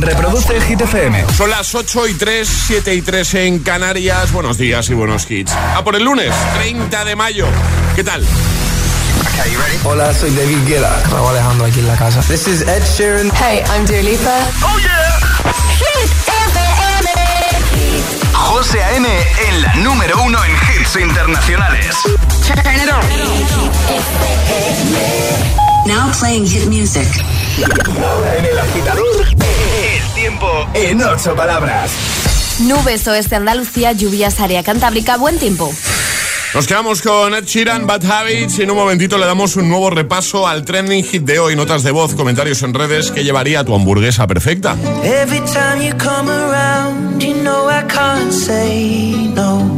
Reproduce Hit FM. Son las 8 y 3, 7 y 3 en Canarias. Buenos días y buenos hits. A por el lunes, 30 de mayo. ¿Qué tal? Hola, soy David Guetta. Raúl Alejandro aquí en la casa. This is Ed Sheeran. Hey, I'm Dua Lipa. ¡Oh, yeah! Hit FM. José A.M. en la número uno en hits internacionales. Turn it on. Now playing hit music. En el agitador, el tiempo en ocho palabras. Nubes oeste Andalucía, lluvias área cantábrica, buen tiempo. Nos quedamos con Ed Sheeran, Bad Habits y en un momentito le damos un nuevo repaso al trending hit de hoy. Notas de voz, comentarios en redes. ¿Qué llevaría tu hamburguesa perfecta? Every time you come around, you know I can't say no.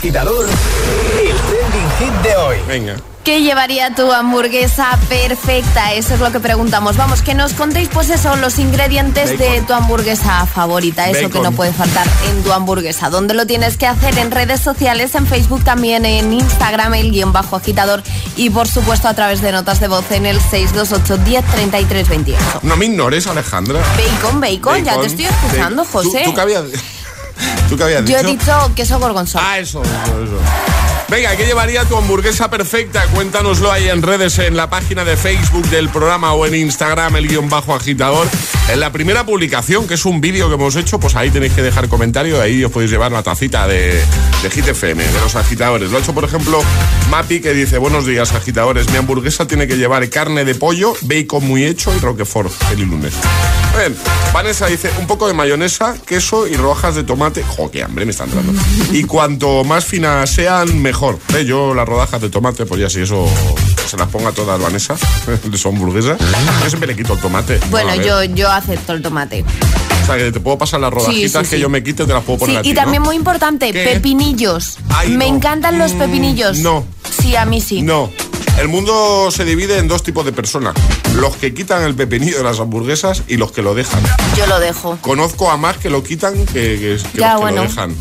Agitador, el trending hit de hoy. Venga. ¿Qué llevaría tu hamburguesa perfecta? Eso es lo que preguntamos. Vamos, que nos contéis, pues eso, los ingredientes de tu hamburguesa favorita. Eso que no puede faltar en tu hamburguesa. ¿Dónde lo tienes que hacer? En redes sociales, en Facebook también, en Instagram, el guion bajo agitador. Y por supuesto a través de notas de voz en el 628 10 33 28. No me ignores, Alejandra. Bacon, bacon, ya te estoy escuchando. José. ¿Tú, ¿Tú qué habías Yo he dicho? dicho queso gorgonzola. Ah, eso, eso, eso. Venga, ¿qué llevaría tu hamburguesa perfecta? Cuéntanoslo ahí en redes, en la página de Facebook del programa o en Instagram, el guion bajo agitador. En la primera publicación, que es un vídeo que hemos hecho, pues ahí tenéis que dejar comentario, ahí os podéis llevar la tacita de, de Hit FM, de los agitadores. Lo ha hecho, por ejemplo, Mapi, que dice, buenos días, agitadores, mi hamburguesa tiene que llevar carne de pollo, bacon muy hecho y roquefort. Feliz lunes. Bien, Vanessa dice un poco de mayonesa, queso y rojas de tomate. Jo, qué hambre me están dando. Y cuanto más finas sean, mejor. ¿Eh? Yo las rodajas de tomate, pues ya si eso se las ponga todas Vanessa, son hamburguesas. Yo siempre le quito el tomate. Bueno, yo, yo acepto el tomate. O sea, que te puedo pasar las rodajitas sí, que sí. yo me quite, te las puedo poner Sí, a ti, y también ¿no? muy importante, ¿Qué? pepinillos. Ay, Me no. encantan los Mm, pepinillos. no. Sí, a mí sí. No. El mundo se divide en dos tipos de personas. Los que quitan el pepinillo de las hamburguesas y los que lo dejan. Yo lo dejo. Conozco a más que lo quitan que, que- que Ya, los que bueno. lo dejan.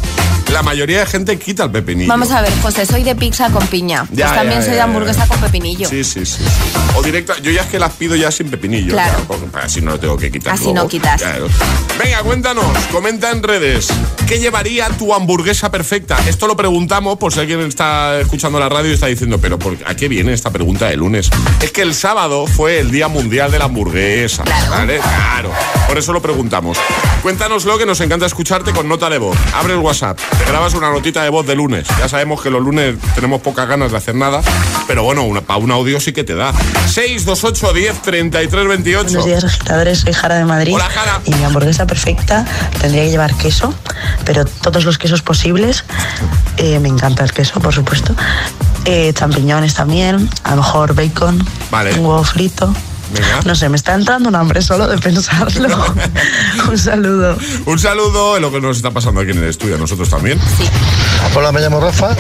La mayoría de gente quita el pepinillo. Vamos a ver, José, soy de pizza con piña. Ya, pues también ya, soy de hamburguesa con pepinillo. Sí, sí, sí. O directa, yo ya es que las pido ya sin pepinillo. Claro. ya, así no lo tengo que quitar. Así luego. no quitas. Venga, cuéntanos, comenta en redes. ¿Qué llevaría tu hamburguesa perfecta? Esto lo preguntamos por si alguien está escuchando la radio y está diciendo, pero ¿por- ¿a qué viene esta pregunta de lunes? Es que el sábado fue el Día Mundial de la Hamburguesa. Claro. ¿vale? Claro. Por eso lo preguntamos. Cuéntanoslo que nos encanta escucharte con nota de voz. Abre el WhatsApp, te grabas una notita de voz de lunes. Ya sabemos que los lunes tenemos pocas ganas de hacer nada, pero bueno, una, para un audio sí que te da. 628 10 33 28. Buenos días, agitadores. Soy Jara de Madrid. Hola, Jara. Y mi hamburguesa perfecta tendría que llevar queso, pero todos los quesos posibles. Eh, me encanta el queso, por supuesto. Eh, champiñones también, a lo mejor bacon, Vale. un huevo frito. Venga. No sé, me está entrando un hambre solo de pensarlo. un saludo. Un saludo en lo que nos está pasando aquí en el estudio, a nosotros también. Hola, me llamo Rafa,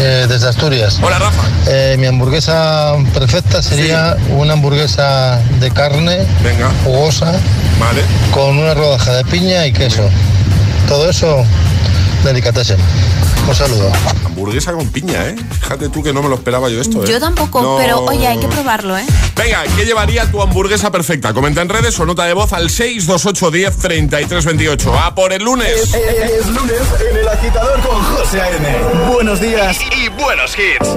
eh, desde Asturias. Hola, Rafa. Eh, mi hamburguesa perfecta sería una hamburguesa de carne Venga, jugosa vale. con una rodaja de piña y queso. Todo eso, delicatessen. Un saludo. Hamburguesa con piña, ¿eh? Fíjate tú que no me lo esperaba yo esto, ¿eh? Yo tampoco, No. pero oye, hay que probarlo, ¿eh? Venga, ¿qué llevaría tu hamburguesa perfecta? Comenta en redes o nota de voz al 628 10 33 28. ¡A por el lunes! Es lunes en el agitador con José A.M. Buenos días y, y buenos hits.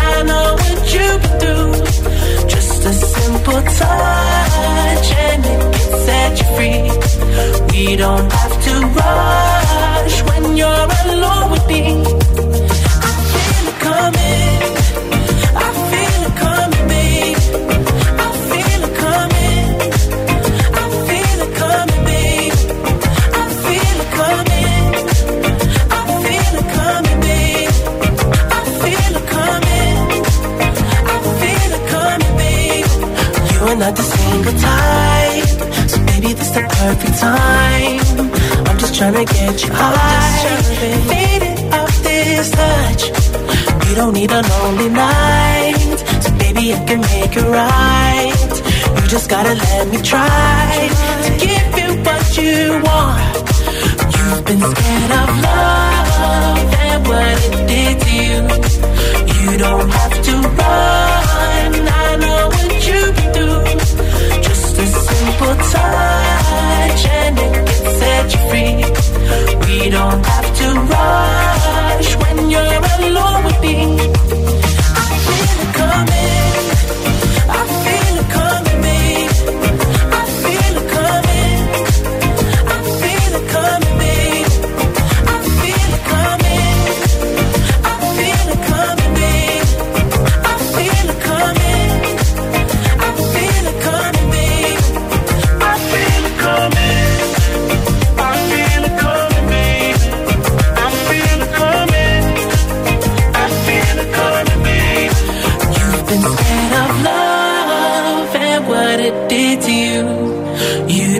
Through. Just a simple touch and it can set you free. We don't have to rush when you're alone with me. I feel it coming. Are not the single type, so baby, this the perfect time. I'm just trying to get you high, faded off this touch. You don't need a lonely night, so baby, I can make it right. You just gotta let me try to give you what you want. You've been scared of love and what it did to you. You don't have to run. I know Just a simple touch and it can set you free. We don't have to rush when you're alone with me. I feel it coming.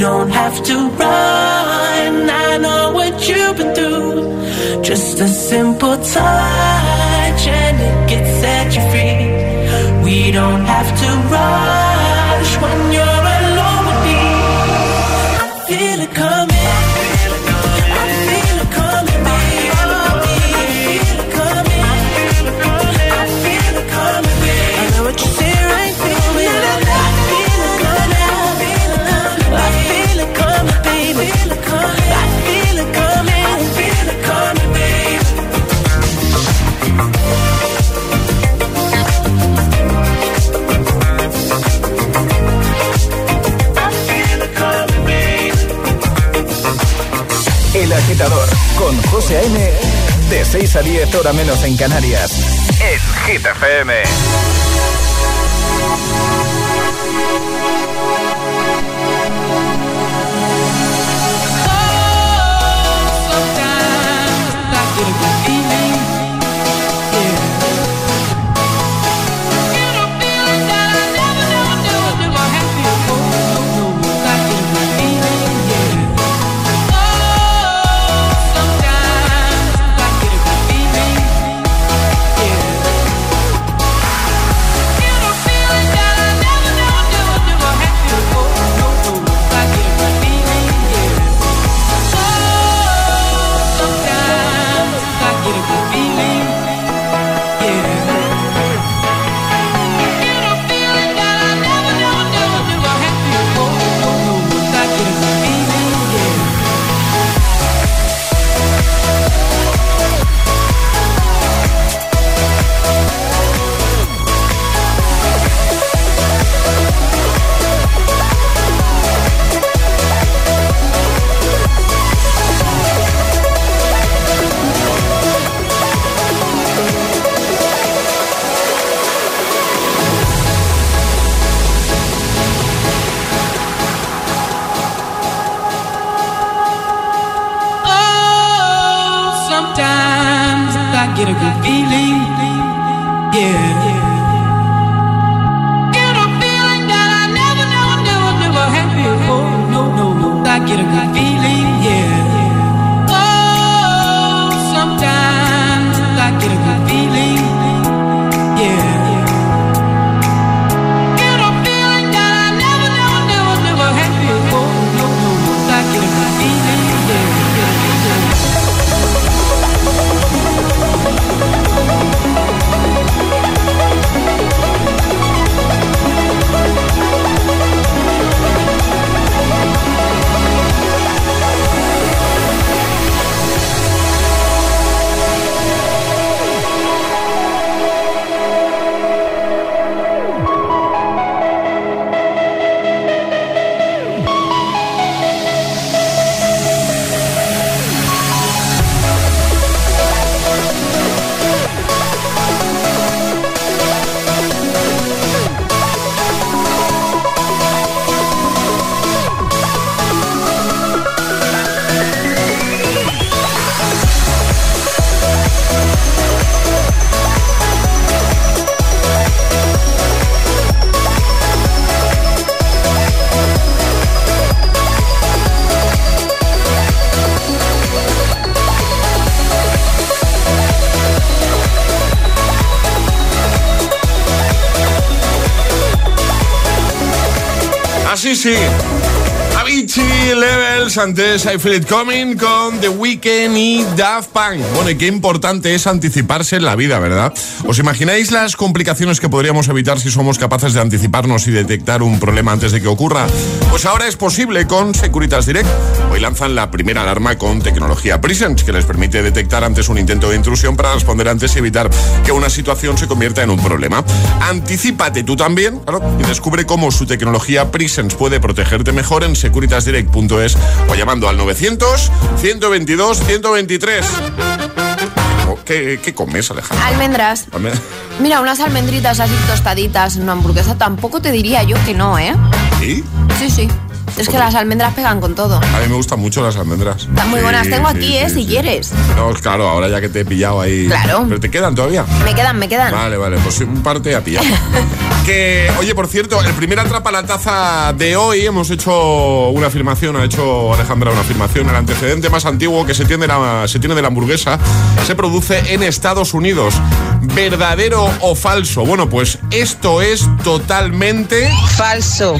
Don't have to run. I know what you've been through. Just a simple touch and it can set you free. We don't have to rush when you're Agitador con José A.M. De 6 a 10 hora menos en Canarias. En Hit FM. Sí, sí. Avicii Levels, antes I Feel It Coming con The Weeknd y Daft Punk. Bueno, y qué importante es anticiparse en la vida, ¿verdad? ¿Os imagináis las complicaciones que podríamos evitar si somos capaces de anticiparnos y detectar un problema antes de que ocurra? Pues ahora es posible con Securitas Direct. Hoy lanzan la primera alarma con tecnología Presence, que les permite detectar antes un intento de intrusión para responder antes y evitar que una situación se convierta en un problema. Anticípate tú también claro, y descubre cómo su tecnología Presence puede protegerte mejor en securitasdirect.es o llamando al 900 122 123. ¿Qué, qué comes, Alejandro? Almendras. Alme- Mira, unas almendritas así tostaditas una hamburguesa tampoco te diría yo que no, ¿eh? ¿Sí? Sí, sí. Es que las almendras pegan con todo. A mí me gustan mucho las almendras. Están muy Sí, buenas. Tengo sí, aquí, sí, ¿eh? Si sí. quieres. No, claro, ahora ya que te he pillado ahí. Claro. ¿Pero te quedan todavía? Me quedan, me quedan. Vale, vale, pues un parte a pillar. que, oye, por cierto, el primer atrapa la taza de hoy hemos hecho una afirmación, ha hecho Alejandra una afirmación. El antecedente más antiguo que se tiene, la- se tiene de la hamburguesa se produce en Estados Unidos. ¿Verdadero o falso? Bueno, pues esto es totalmente Falso. falso,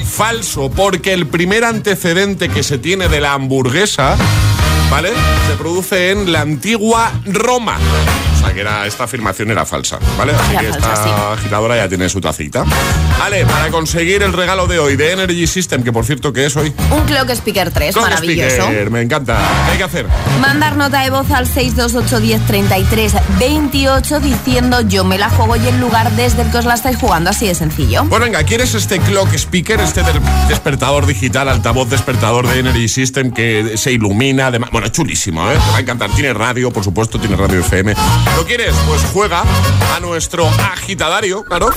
porque el primer antecedente que se tiene de la hamburguesa, ¿vale? Se produce en la antigua Roma. Sea que era, esta afirmación era falsa, ¿vale? Así Era que falsa, esta agitadora ya tiene su tacita. Vale, para conseguir el regalo de hoy de Energy System, que por cierto que es hoy. Un Clock Speaker 3, Clock maravilloso. Speaker, me encanta. ¿Qué hay que hacer? Mandar nota de voz al 628 10 33 28 diciendo yo me la juego y el lugar desde el que os la estáis jugando, así de sencillo. Pues venga, ¿quieres este clock speaker, este despertador digital, altavoz despertador de Energy System que se ilumina? además- Bueno, chulísimo, ¿eh? Te va a encantar. Tiene radio, por supuesto, tiene radio FM. ¿Lo quieres? Pues juega a nuestro agitadario, claro.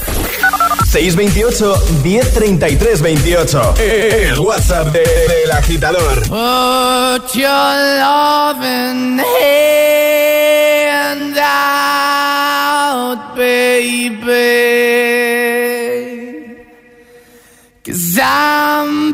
628 1033 28. El WhatsApp de- del agitador. Put your loving hand out, baby. Cause I'm.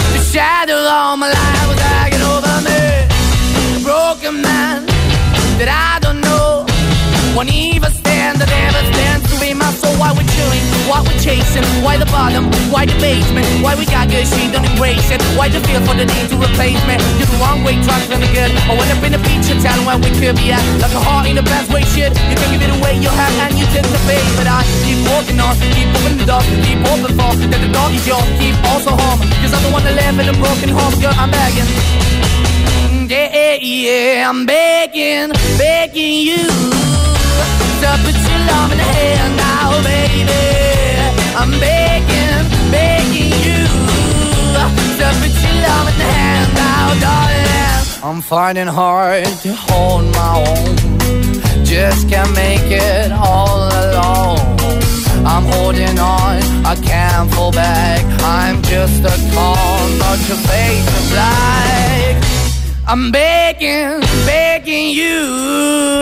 Shadow all my life was hanging over me. A broken man that I don't know. Won't even stand, I never stand to be my soul. Why we're chewing, why we're chasing, why the bottom, why the basement, why we got good, she don't embrace it. Why the feel for the need to replace me? You're the wrong way, trying to be good. I went up in a feature town where we could be at. Like a heart in the best way, shit. You can give it away, you have, and you tend to pay. But I keep walking on, keep moving the door, keep open for that the dog is yours, keep also home. Cause I'm the one that live in a broken home, girl, I'm begging. yeah, Yeah, yeah, I'm begging, begging you to put your love in the hand now, baby. I'm begging, begging you to put your love in the hand now, darling. I'm finding hard to hold my own. Just can't make it all alone. I'm holding on, I can't fall back. I'm just a call, not your face is black. I'm begging, begging you.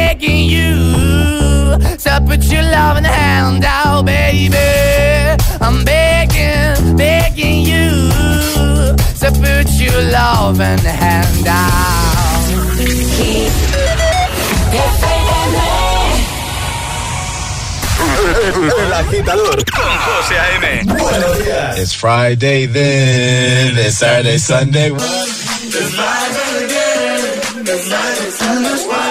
you to put your loving hand out, baby. I'm begging, begging you to put your loving hand out. El agitador con José A.M. Buenos días. It's Friday then, it's Saturday, Sunday. I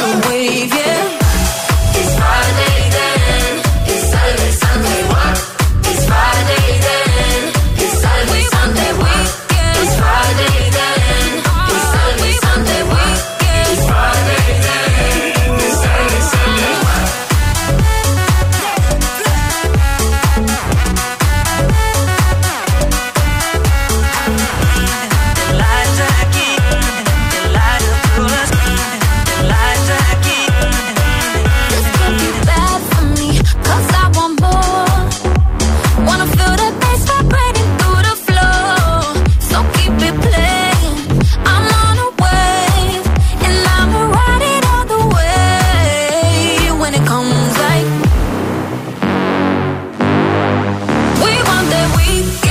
want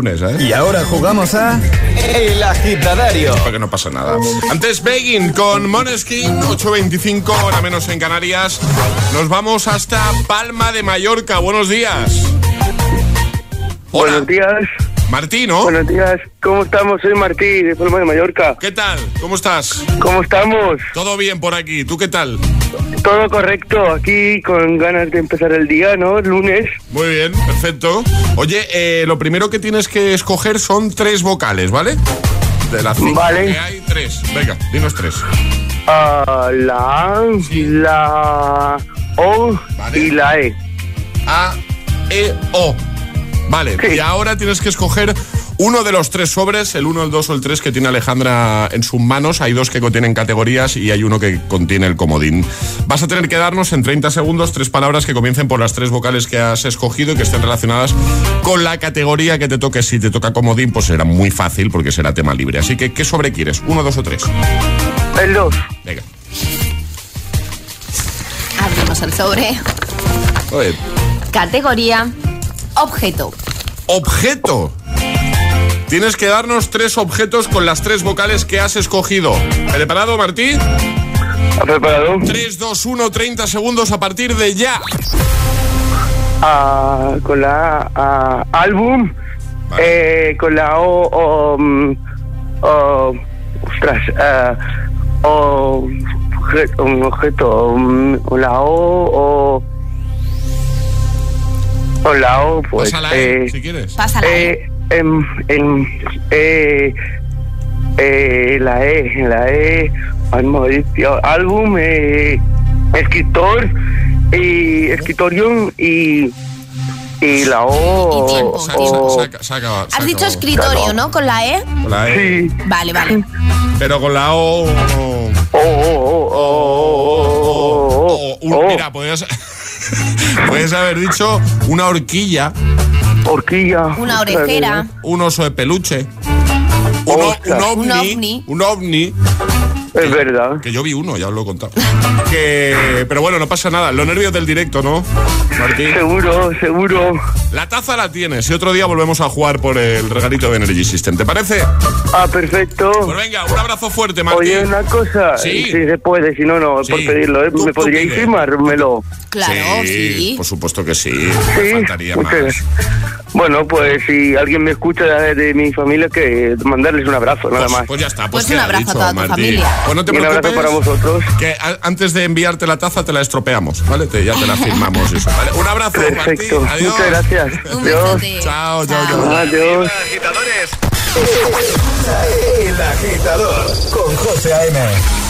lunes, ¿eh? Y ahora jugamos a El Agitadario. Para que no pasa nada. Antes Begging con Moneskin, 8.25, hora menos en Canarias. Nos vamos hasta Palma de Mallorca. Buenos días. Hola. Buenos días. Martín, ¿no? Buenos días. ¿Cómo estamos? Soy Martí, de Palma de Mallorca. ¿Qué tal? ¿Cómo estás? ¿Cómo estamos? Todo bien por aquí. ¿Tú qué tal? Todo correcto. Aquí con ganas de empezar el día, ¿no? Lunes. Muy bien, perfecto. Oye, eh, lo primero que tienes que escoger son tres vocales, ¿vale? De las cinco Vale. que hay, tres. Venga, dinos tres. Ah, la A, la O Vale. y la E. A, E, O. Vale, Sí. y ahora tienes que escoger uno de los tres sobres, el 1, el 2 o el 3 que tiene Alejandra en sus manos. Hay dos que contienen categorías y hay uno que contiene el comodín. Vas a tener que darnos en 30 segundos tres palabras que comiencen por las tres vocales que has escogido y que estén relacionadas con la categoría que te toque. Si te toca comodín, pues será muy fácil porque será tema libre. Así que, ¿qué sobre quieres? ¿Uno, dos o tres? El 2. Venga. Abrimos el sobre. Oye, Categoría objeto. Objeto. Tienes que darnos tres objetos con las tres vocales que has escogido. ¿Preparado, Martín? ¿Ha preparado? 3, 2, 1, 30 segundos a partir de ya. Ah, con la A, ah, álbum. Vale. Eh, con la O, o, mm, o- ostras, ah, o, un objeto, mm, con la O, o, con la O, pues, Pásala, eh, eh, si quieres. Pásala. eh, em, em, eh, eh, la E, la E, Mauricio, álbum, eh, escritor, y escritorio y, y la O. Y tiempo, Sa- o- sa- saca- saca- Has dicho escritorio, ¿no? Con la E. Con la E. Sí. Vale, vale. Pero con la O. O Mira, podrías, puedes haber dicho una horquilla, horquilla. Una orejera. un oso de peluche, un, o- Ostras. un ovni, ovni. un ovni, Es verdad. que yo vi uno, ya os lo he contado. Que, pero bueno, no pasa nada. Los nervios del directo, ¿no, Martín? Seguro, seguro. La taza la tienes y otro día volvemos a jugar por el regalito de Energy System. ¿Te parece? Ah, perfecto. Pues venga, un abrazo fuerte, Martín. Oye, una cosa, Sí. si se puede, si no, no, Sí. por pedirlo, ¿eh? Tú- ¿me podríais firmármelo? Claro, sí. Por supuesto que sí. Sí, Faltaría muchas más. Bueno, pues si alguien me escucha de, de mi familia, que mandarles un abrazo, nada Pues, más. pues ya está. Pues, Pues un abrazo a dicho, toda tu Martí. familia. Pues no te Y un abrazo para vosotros. Que a- antes de enviarte la taza te la estropeamos, ¿vale? Te- ya te la firmamos eso, ¿vale? Un abrazo, Perfecto. Martí. Adiós. Muchas gracias. Un Adiós. Chao, chao, chao. Adiós. agitadores. El agitador con José A.M.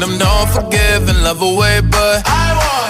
Long, and I'm not forgiving, love away, but I want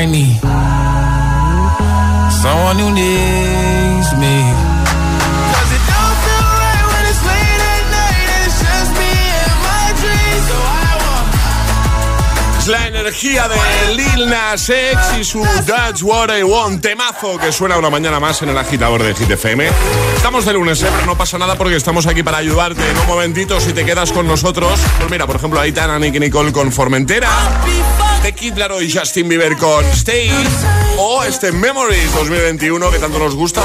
I need someone who needs me. 'Cause it don't feel right when it's late at night and it's just me and my dreams. So I want Es la energía de Lil Nas X y su That's What I Want, temazo que suena una mañana más en el agitador de Hit FM. Estamos de lunes, ¿eh? pero no pasa nada porque estamos aquí para ayudarte. En un momentito, si te quedas con nosotros, pues mira, por ejemplo, ahí Tana, Nicky Nicole con Formentera, The Kid y Justin Bieber con Stay, o este Memories 2021 que tanto nos gusta.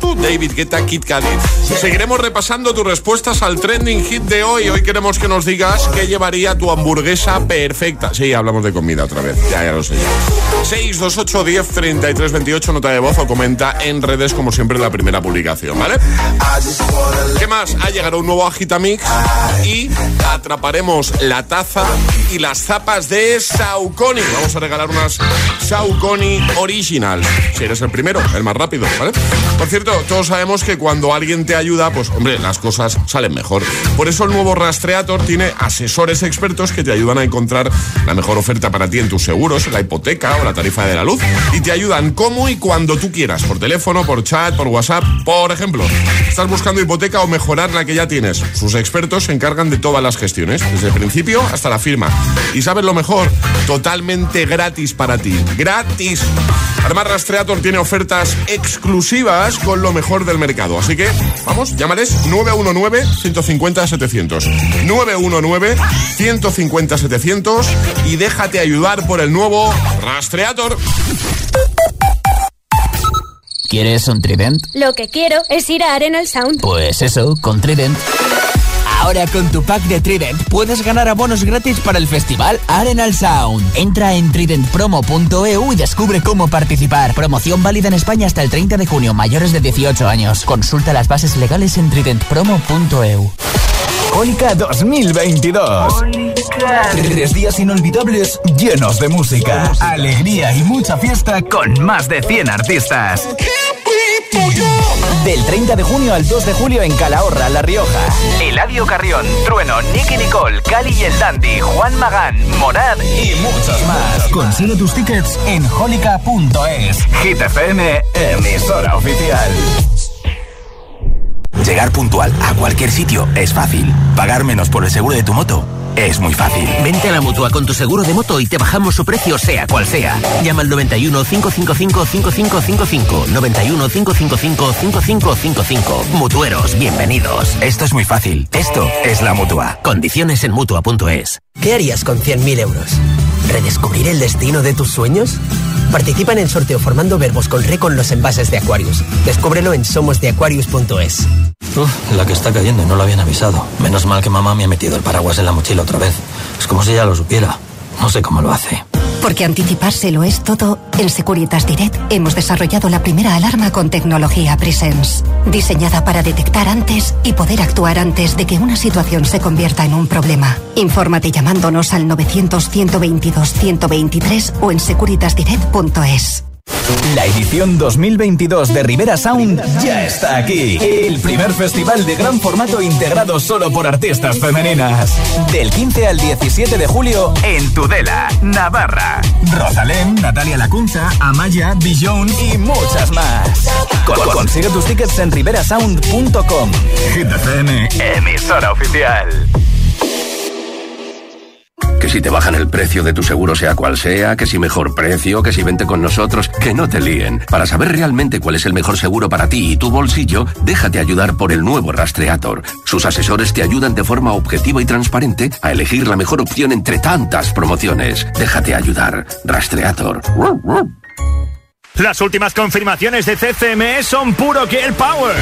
David Guetta, Kid Cudi. Seguiremos repasando tus respuestas al trending hit de hoy. Hoy queremos que nos digas qué llevaría tu hamburguesa perfecta. Sí, hablamos de comida otra vez. Ya, ya lo sé. 628 10 33 28, nota de voz o comenta en redes como siempre la primera publicación, ¿vale? ¿Qué más? Ha llegado un nuevo Agitamix y atraparemos la taza y las zapas de Saucony. Vamos a regalar unas Saucony Original. Si eres el primero, el más rápido, ¿vale? Por cierto, todos sabemos que cuando alguien te ayuda, pues hombre, las cosas salen mejor. Por eso el nuevo Rastreator tiene asesores expertos que te ayudan a encontrar la mejor oferta para ti en tus seguros, la hipoteca o la tarifa de la luz. Y te ayudan como y cuando tú quieras, por teléfono, por chat, por WhatsApp. Por ejemplo, estás buscando hipoteca o mejorar la que ya tienes. Sus expertos se encargan de todas las gestiones, desde el principio hasta la firma. Y sabes lo mejor, totalmente gratis para ti. Gratis. Además, Rastreator tiene ofertas exclusivas con lo mejor del mercado. Así que, vamos, llámales 919-150-700. 919-150-700 y déjate ayudar por el nuevo Rastreator. ¿Quieres un Trident? Lo que quiero es ir a Arenal Sound. Pues eso, con Trident. Ahora con tu pack de Trident puedes ganar abonos gratis para el festival Arenal Sound. Entra en tridentpromo.eu y descubre cómo participar. Promoción válida en España hasta el 30 de junio, mayores de 18 años. Consulta las bases legales en tridentpromo.eu. Cónica 2022. Tres días inolvidables llenos de música, alegría y mucha fiesta con más de 100 artistas. Del 30 de junio al 2 de julio en Calahorra, La Rioja. Eladio Carrión, Trueno, Nicky Nicole, Cali y el Dandy, Juan Magán, Morad y muchos más. Consigue tus tickets en holica.es. Hit FM, emisora oficial. Llegar puntual a cualquier sitio es fácil. Pagar menos por el seguro de tu moto es muy fácil. Vente a la mutua con tu seguro de moto y te bajamos su precio, sea cual sea. Llama al 91 555 5555. 91 555 5555. Mutueros, bienvenidos. Esto es muy fácil. Esto es la mutua. Condiciones en mutua.es. ¿Qué harías con 100.000 euros? ¿Redescubrir el destino de tus sueños? Participa en el sorteo formando verbos con re con los envases de Aquarius. Descúbrelo en somosdeaquarius.es. Uf, la que está cayendo y no lo habían avisado. Menos mal que mamá me ha metido el paraguas en la mochila otra vez. Es como si ya lo supiera. No sé cómo lo hace. Porque anticiparse lo es todo, en Securitas Direct hemos desarrollado la primera alarma con tecnología Presence, diseñada para detectar antes y poder actuar antes de que una situación se convierta en un problema. Infórmate llamándonos al 900 122 123 o en securitasdirect.es. La edición 2022 de Rivera Sound ya está aquí. El primer festival de gran formato integrado solo por artistas femeninas. Del 15 al 17 de julio en Tudela, Navarra. Rosalén, Natalia Lacunza, Amaya, Bijon y muchas más. Con- consigue tus tickets en riverasound.com. Hit FM, emisora oficial. Que si te bajan el precio de tu seguro sea cual sea, que si mejor precio, que si vente con nosotros, que no te líen. Para saber realmente cuál es el mejor seguro para ti y tu bolsillo, déjate ayudar por el nuevo Rastreator. Sus asesores te ayudan de forma objetiva y transparente a elegir la mejor opción entre tantas promociones. Déjate ayudar. Rastreator. Las últimas confirmaciones de CCME son puro Girl Power.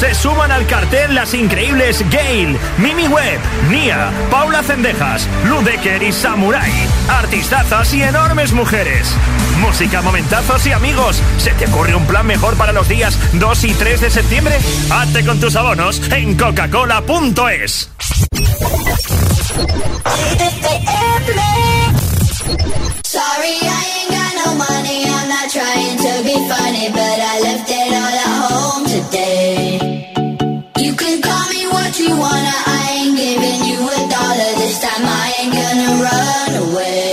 Se suman al cartel las increíbles Gail, Mimi Webb, Nia, Paula Cendejas, Ludecker y Samurai. Artistazas y enormes mujeres. Música, momentazos y amigos. ¿Se te ocurre un plan mejor para los días 2 y 3 de septiembre? Hazte con tus abonos en coca-cola.es. no money. I'm not trying to be funny, but I left it all at home today. You can call me what you wanna. I ain't giving you a dollar this time. I ain't gonna run away.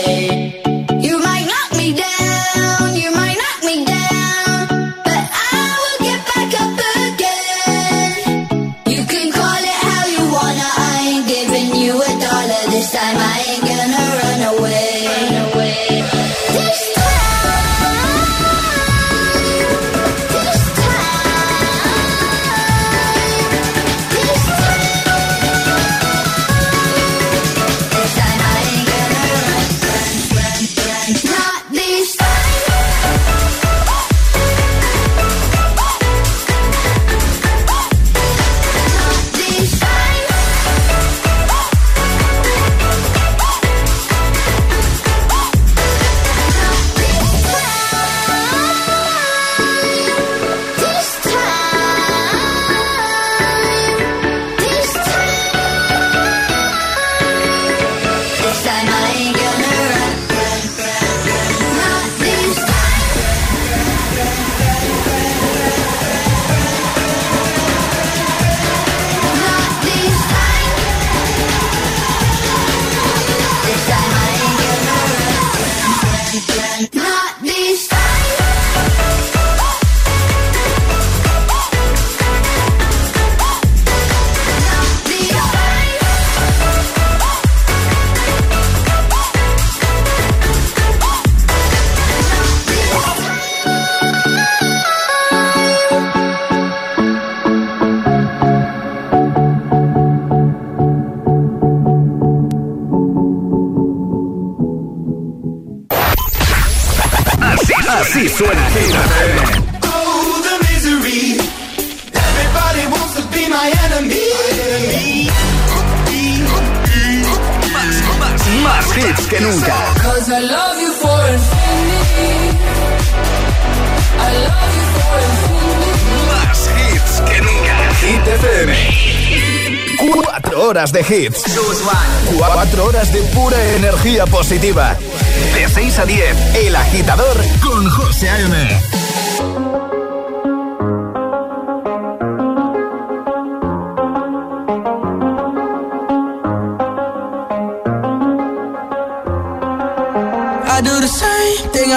For infinity. Más hits que nunca. Hit FM. Cuatro horas de hits. Cuatro horas de pura energía positiva. De 6 a 10, El Agitador con José A.M.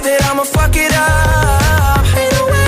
That I'ma fuck it up. Ain't no way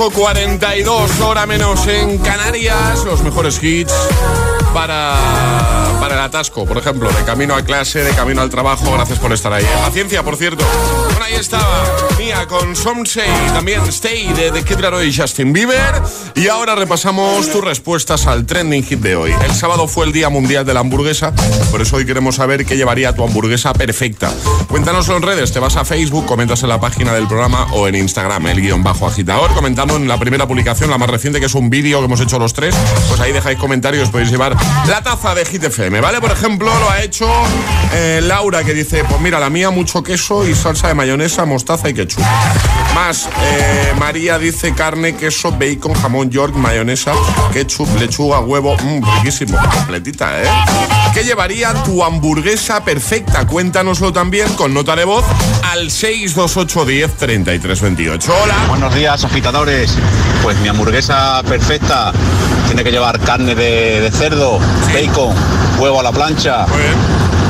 8.42, hora menos en Canarias. Los mejores hits para, para el atasco, por ejemplo, de camino a clase, de camino al trabajo. Gracias por estar ahí. Paciencia, por cierto. Bueno, ahí estaba Mía con Somsei, también Stay de The Kid Justin Bieber. Y ahora repasamos tus respuestas al trending hit de hoy. El sábado fue el Día Mundial de la Hamburguesa, por eso hoy queremos saber qué llevaría tu hamburguesa perfecta. Cuéntanoslo en redes, te vas a Facebook, comentas en la página del programa o en Instagram, el guion bajo agitador, comentando en la primera publicación, la más reciente, que es un vídeo que hemos hecho los tres, pues ahí dejáis comentarios, podéis llevar la taza de Hit FM, ¿vale? Por ejemplo, lo ha hecho eh, Laura, que dice, pues mira, la mía mucho queso y salsa de mayonesa, mostaza y ketchup. Más, eh, María dice carne, queso, bacon, jamón york, mayonesa, ketchup, lechuga, huevo, mmm, riquísimo, completita, ¿eh? ¿Qué llevaría tu hamburguesa perfecta? Cuéntanoslo también con nota de voz al 628 10 33 28. Hola. Buenos días, agitadores. Pues mi hamburguesa perfecta tiene que llevar carne de, de cerdo, bacon, huevo a la plancha,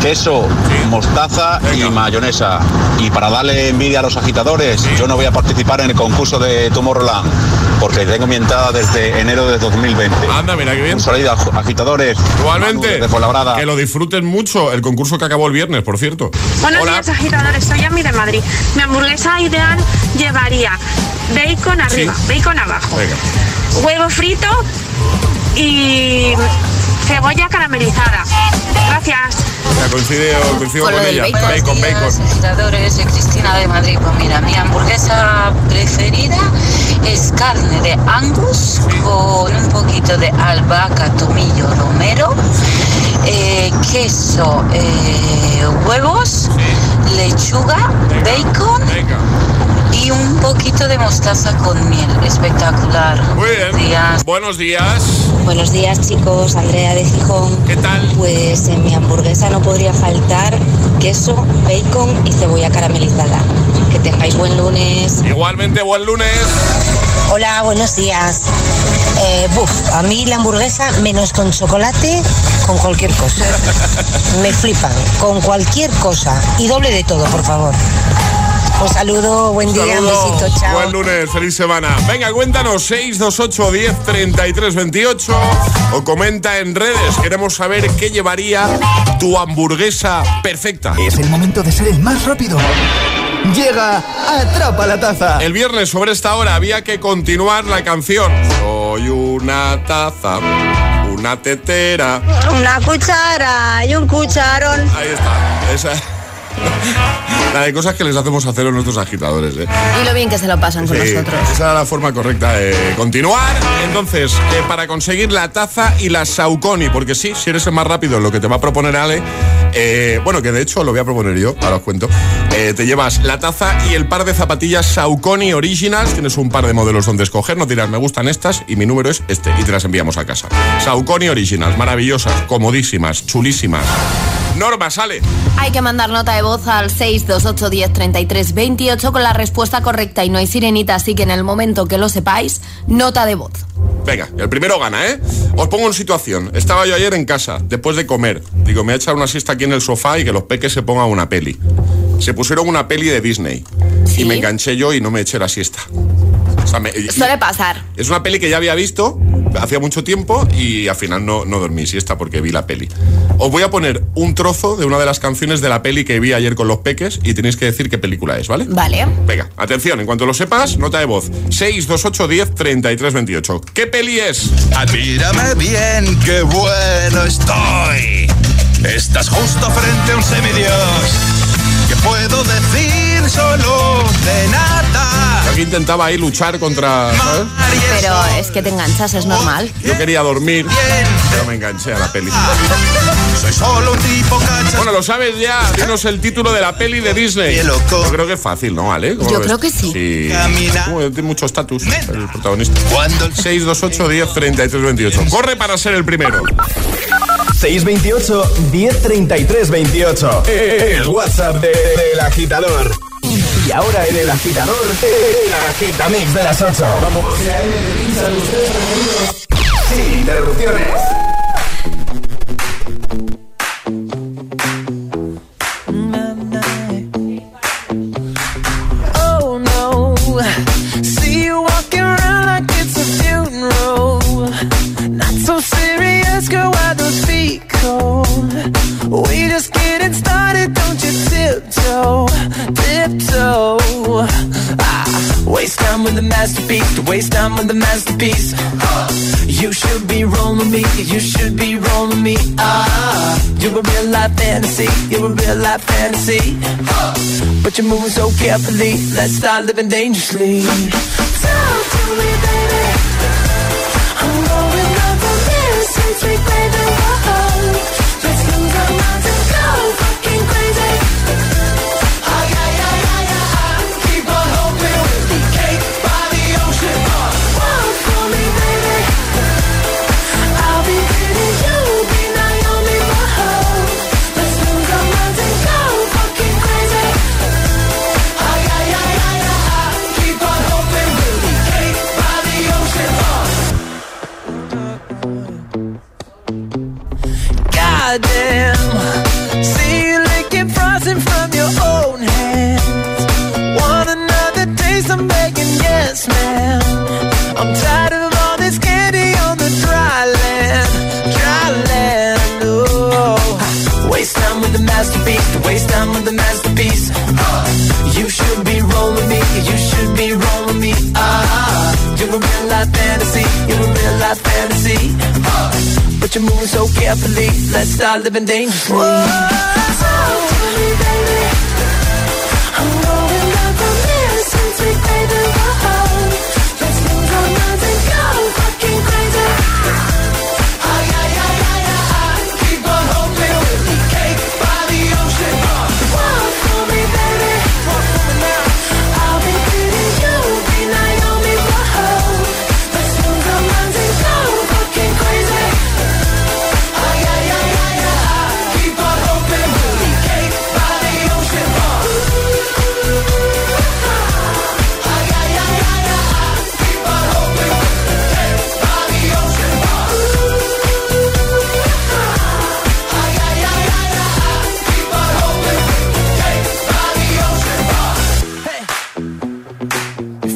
queso, mostaza y mayonesa. Y para darle envidia a los agitadores, yo no voy a participar en el concurso de Tomorrowland porque tengo mi entrada desde enero de 2020. Anda, mira qué bien. Un saludo, ag- agitadores. Igualmente, de que lo disfruten mucho, el concurso que acabó el viernes, por cierto. Buenos Hola. días, agitadores. Soy Ami de Madrid. Mi hamburguesa ideal llevaría bacon arriba, bacon abajo, Venga. huevo frito y cebolla caramelizada. Gracias. Ya coincido, coincido Con con, ella. bacon. Bacon, bacon. soy Cristina de Madrid. Pues mira, mi hamburguesa preferida es carne de Angus con un poquito de albahaca, tomillo, romero, eh, queso, eh, huevos, lechuga, bacon y un poquito de mostaza con miel. Espectacular. Muy bien. Buenos días. Buenos días chicos, Andrea de Gijón. ¿Qué tal? Pues en mi hamburguesa no podría faltar queso, bacon y cebolla caramelizada. Que tengáis buen lunes. Igualmente, buen lunes. Hola, buenos días. Eh, buf, a mí la hamburguesa menos con chocolate, con cualquier cosa. Me flipan, con cualquier cosa. Y doble de todo, por favor. Un saludo, buen día, un Saludo. besito, chao. Buen lunes, feliz semana. Venga, cuéntanos 628 10 33 28 o comenta en redes. Queremos saber qué llevaría tu hamburguesa perfecta. Es el momento de ser el más rápido. Llega Atrapa la Taza. El viernes sobre esta hora había que continuar la canción. Soy una taza, una tetera. Una cuchara y un cucharón. Ahí está. Esa. La de cosas que les hacemos hacer a nuestros agitadores, ¿eh? Y lo bien que se lo pasan con Sí, nosotros. Esa era la forma correcta de continuar. Entonces, eh, para conseguir la taza y la Saucony, porque sí, si eres el más rápido en lo que te va a proponer Ale, eh, bueno, que de hecho lo voy a proponer yo, ahora os cuento. Eh, te llevas la taza y el par de zapatillas Saucony Originals. Tienes un par de modelos donde escoger, no tiras, me gustan estas y mi número es este y te las enviamos a casa. Saucony Originals, maravillosas, comodísimas, chulísimas. Norma, sale. Hay que mandar nota de voz al 628 10 33 28 con la respuesta correcta y no hay sirenita, así que en el momento que lo sepáis, nota de voz. Venga, el primero gana, ¿eh? Os pongo en situación. Estaba yo ayer en casa, después de comer. Digo, me voy a echar una siesta aquí en el sofá y que los peques se pongan una peli. Se pusieron una peli de Disney. Y me enganché yo y no me eché la siesta. O sea, me- Suele pasar. es una peli que ya había visto hacía mucho tiempo y al final no, no dormí siesta porque vi la peli. Os voy a poner un trozo de una de las canciones de la peli que vi ayer con los peques y tenéis que decir qué película es, ¿vale? Vale. Venga, atención, en cuanto lo sepas, nota de voz. 628 10 33 28. ¿Qué peli es? Mírame bien, qué bueno estoy. Estás justo frente a un semidios. ¿Qué puedo decir solo de nada? Yo aquí intentaba ahí luchar contra. ¿sabes? Pero es que te enganchas, es normal. Yo quería dormir, pero me enganché a la peli. Soy solo un tipo cacha. Bueno, lo sabes ya. Dinos el título de la peli de Disney. Yo creo que es fácil, ¿no, ¿Vale? Yo creo que sí. Sí. Tiene mucho estatus el protagonista. 628 10 33 28. Corre para ser el primero. 628 1033 28. El WhatsApp de- del agitador. Y ahora en el agitador, el agitamix de las 8. Vamos. Sin interrupciones. So I waste time with the masterpiece, waste time with the masterpiece. Uh, you should be rolling me, you should be rolling me. Ah, you're a real life fantasy, you're a real life fantasy. Uh, but you're moving so carefully, let's start living dangerously. Talk to me, baby. I'm going up from this, sweet baby. living dangerously.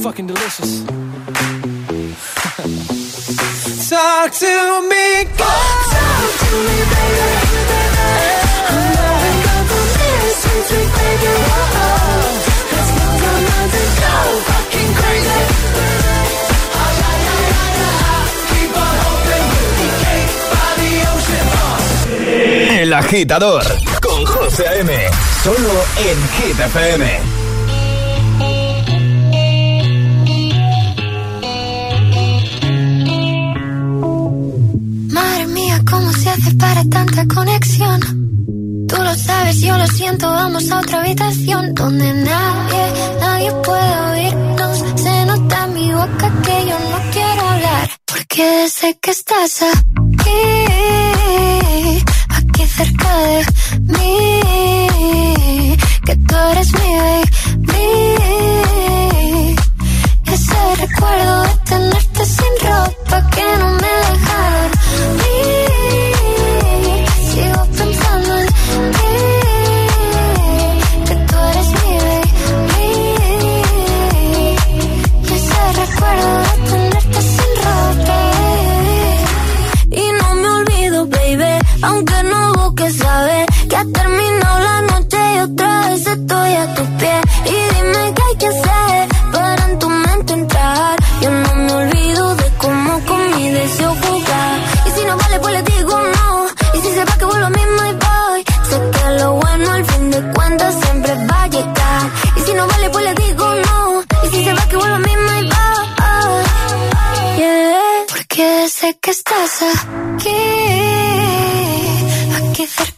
fucking delicious. El agitador con José M. Solo en GTFM. tanta conexión. Tú lo sabes, yo lo siento, vamos a otra habitación donde nadie, nadie puede oírnos. Se nota en mi boca que yo no quiero hablar, porque sé que estás aquí, aquí cerca de mí, que tú eres mi aquí, aquí cerca.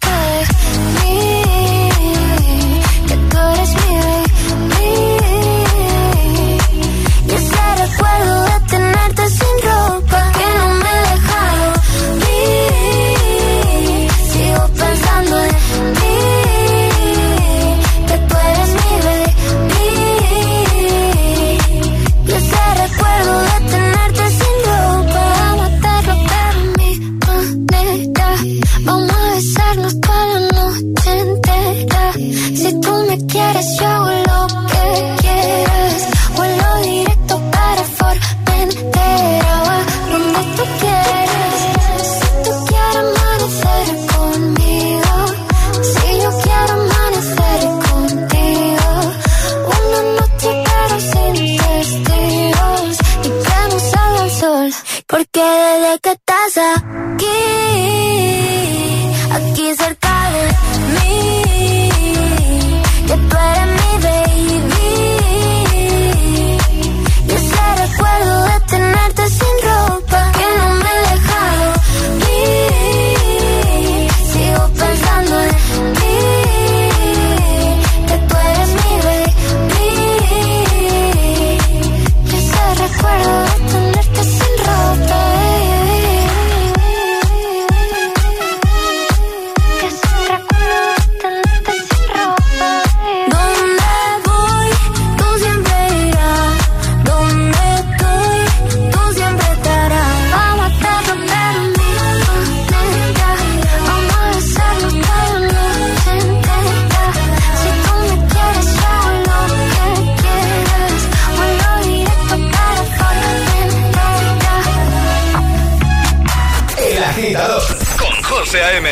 José A.M.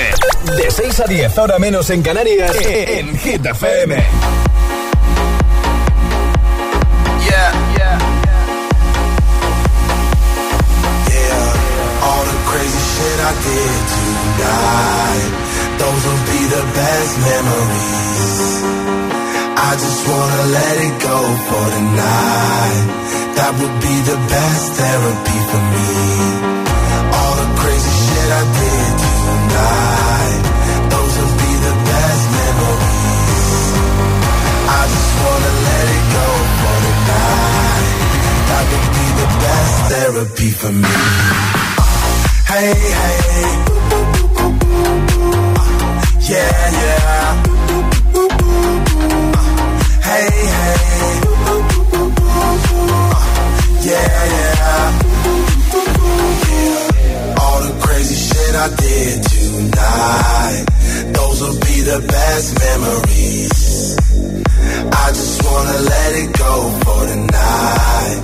De 6 a 10, ahora menos en Canarias, en Hit FM. Yeah, yeah. Yeah, all the crazy shit I did tonight. Those will be the best memories. I just wanna let it go for the night. That would be the best therapy for me. Therapy for me. Hey, hey. Yeah, yeah. Hey, hey. Yeah, yeah. All the crazy shit I did tonight. Those will be the best memories. I just wanna let it go for the night.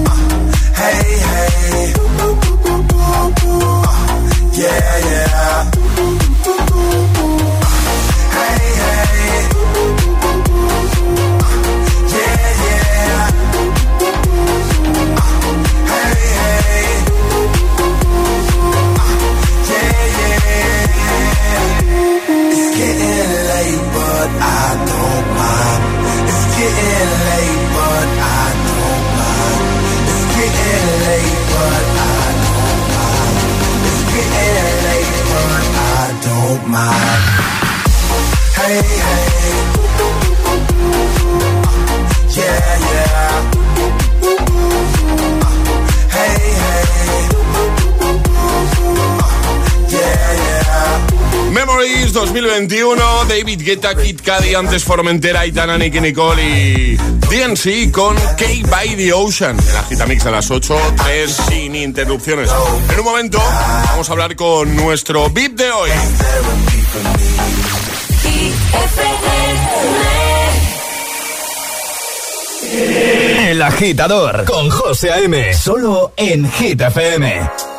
Hey, hey. Yeah, yeah. Hey, hey. Kid Cudi, antes Formentera, Itana, Nicky Nicole y DNC con Cake by the Ocean. El agitamix de las 8, 3 sin interrupciones. En un momento vamos a hablar con nuestro VIP de hoy. El agitador con José A.M. Solo en Hit FM.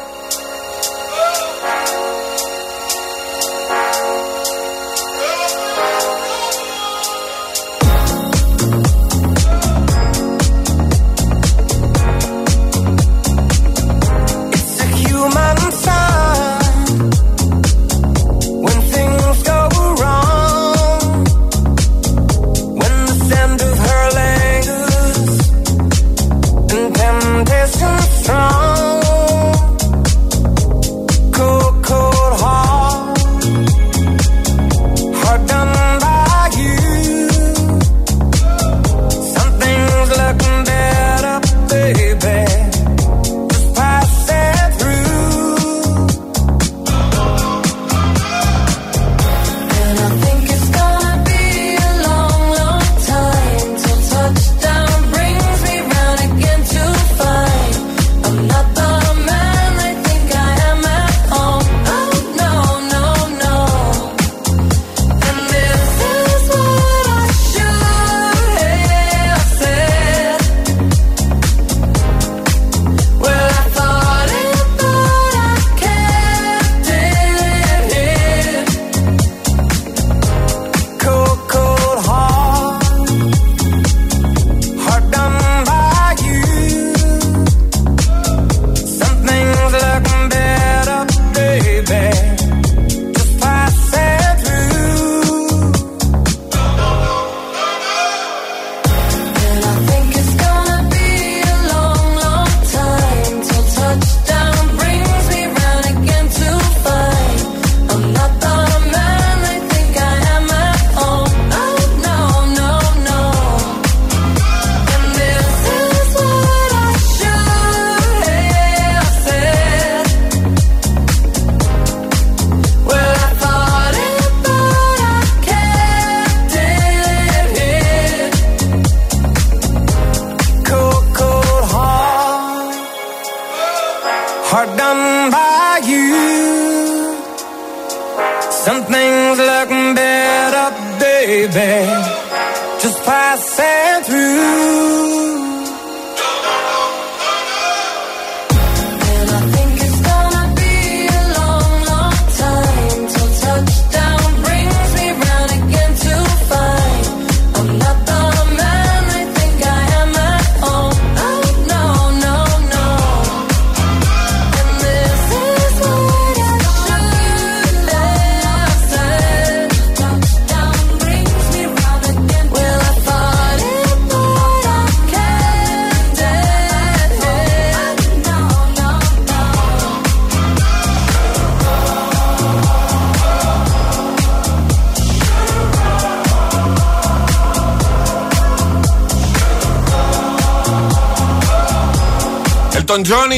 Elton John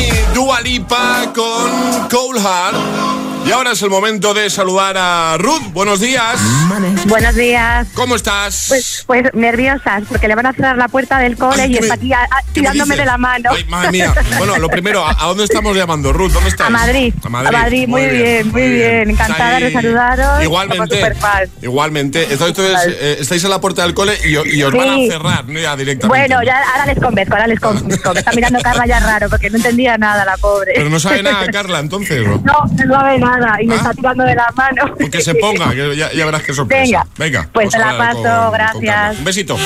con Cold Heart. Y ahora es el momento de saludar a Ruth. Buenos días. Buenos días. ¿Cómo estás? Pues, pues nerviosas, porque le van a cerrar la puerta del cole Ay, y ¿qué está aquí a- a- tirándome de la mano. Ay, madre mía. Bueno, lo primero, ¿a, a dónde estamos llamando, Ruth? ¿Dónde estás? A Madrid. A Madrid. muy, bien, muy bien. Encantada de saludaros. Igualmente. Igualmente. Entonces, eh, estáis en la puerta del cole y, y os van a cerrar, ¿no? Ya directamente. Bueno, ya ahora les convenzco, ahora les convenzco. Me está mirando Carla ya raro porque no entendía nada la pobre. Pero no sabe nada, Carla, entonces. No, no sabe nada y me está tirando de la mano. Que se ponga, que ya, ya verás qué sorpresa. Venga. Venga. Pues te la paso, con- gracias. Un besito.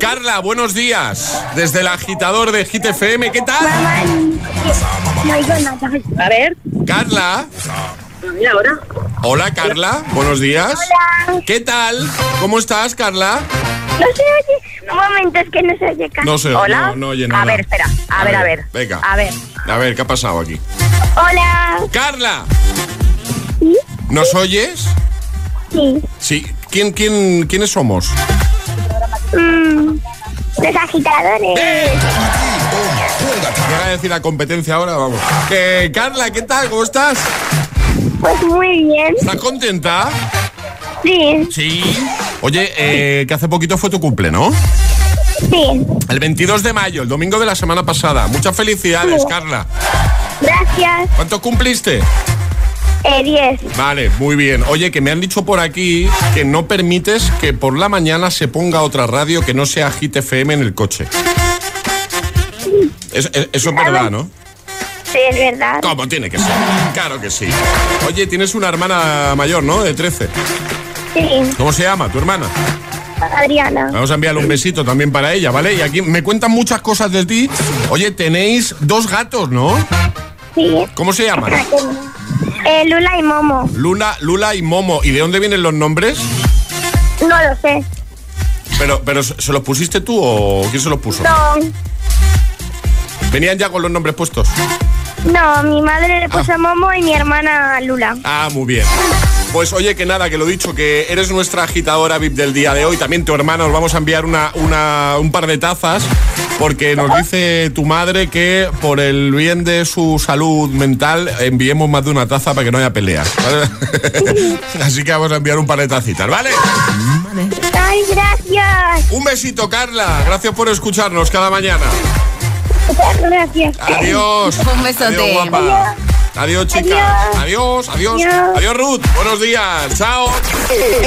Carla, buenos días. Desde el agitador de Hit FM, ¿qué tal? No oigo nada. A ver. Carla. Hola, Carla. Buenos días. Hola. ¿Qué tal? ¿Cómo estás, Carla? No se oye. Un momento, es que no se oye casi. No sé, ¿Hola? no, no oye nada. A ver, espera. A, ver, a ver. Venga. A ver. A ver, ¿qué ha pasado aquí? Hola. Carla. ¿Nos oyes? Sí. Sí. ¿Quién, quién, ¿Quiénes somos? Mm, los agitadores. Voy a decir la competencia ahora, vamos. Que, Carla, ¿qué tal? ¿Cómo estás? Pues muy bien. ¿Estás contenta? Sí. Sí. Oye, eh, que hace poquito fue tu cumple, ¿no? Sí. El 22 de mayo, el domingo de la semana pasada. Muchas felicidades, Sí. Carla. Gracias. ¿Cuánto cumpliste? Eh, 10. Vale, muy bien. Oye, que me han dicho por aquí que no permites que por la mañana se ponga otra radio que no sea Hit FM en el coche. Es- es- eso es verdad, ¿no? Sí, es verdad. ¿Cómo tiene que ser? Claro que sí. Oye, tienes una hermana mayor, ¿no? De 13. Sí. ¿Cómo se llama tu hermana? Adriana. Vamos a enviarle un besito también para ella, ¿vale? Y aquí me cuentan muchas cosas de ti. Oye, tenéis dos gatos, ¿no? Sí. ¿Cómo se llaman? Eh, Lula y Momo. Lula, Lula y Momo. ¿Y de dónde vienen los nombres? No lo sé. Pero, pero ¿se los pusiste tú o quién se los puso? No. Venían ya con los nombres puestos. No, mi madre le puso Momo y mi hermana Lula. Ah, muy bien. Pues oye, que nada, que lo dicho, que eres nuestra agitadora VIP del día de hoy. También tu hermana nos vamos a enviar una, una- un par de tazas. Porque nos dice tu madre que por el bien de su salud mental enviemos más de una taza para que no haya peleas. ¿vale? Así que vamos a enviar un par de tacitas, ¿vale? Ay, gracias. Un besito, Carla. Gracias por escucharnos cada mañana. Gracias. Adiós. Un besote. Adiós, guapa. Adiós, chicas. Adiós, adiós. Adiós. Adiós, Ruth. Buenos días. Chao.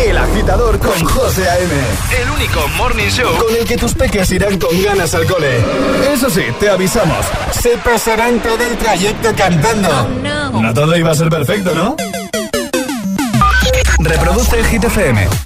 El agitador con José A.M. El único morning show Con el que tus peques irán con ganas al cole. Eso sí, te avisamos. Se pasarán todo el trayecto cantando. No todo iba a ser perfecto, ¿no? Reproduce el Hit FM.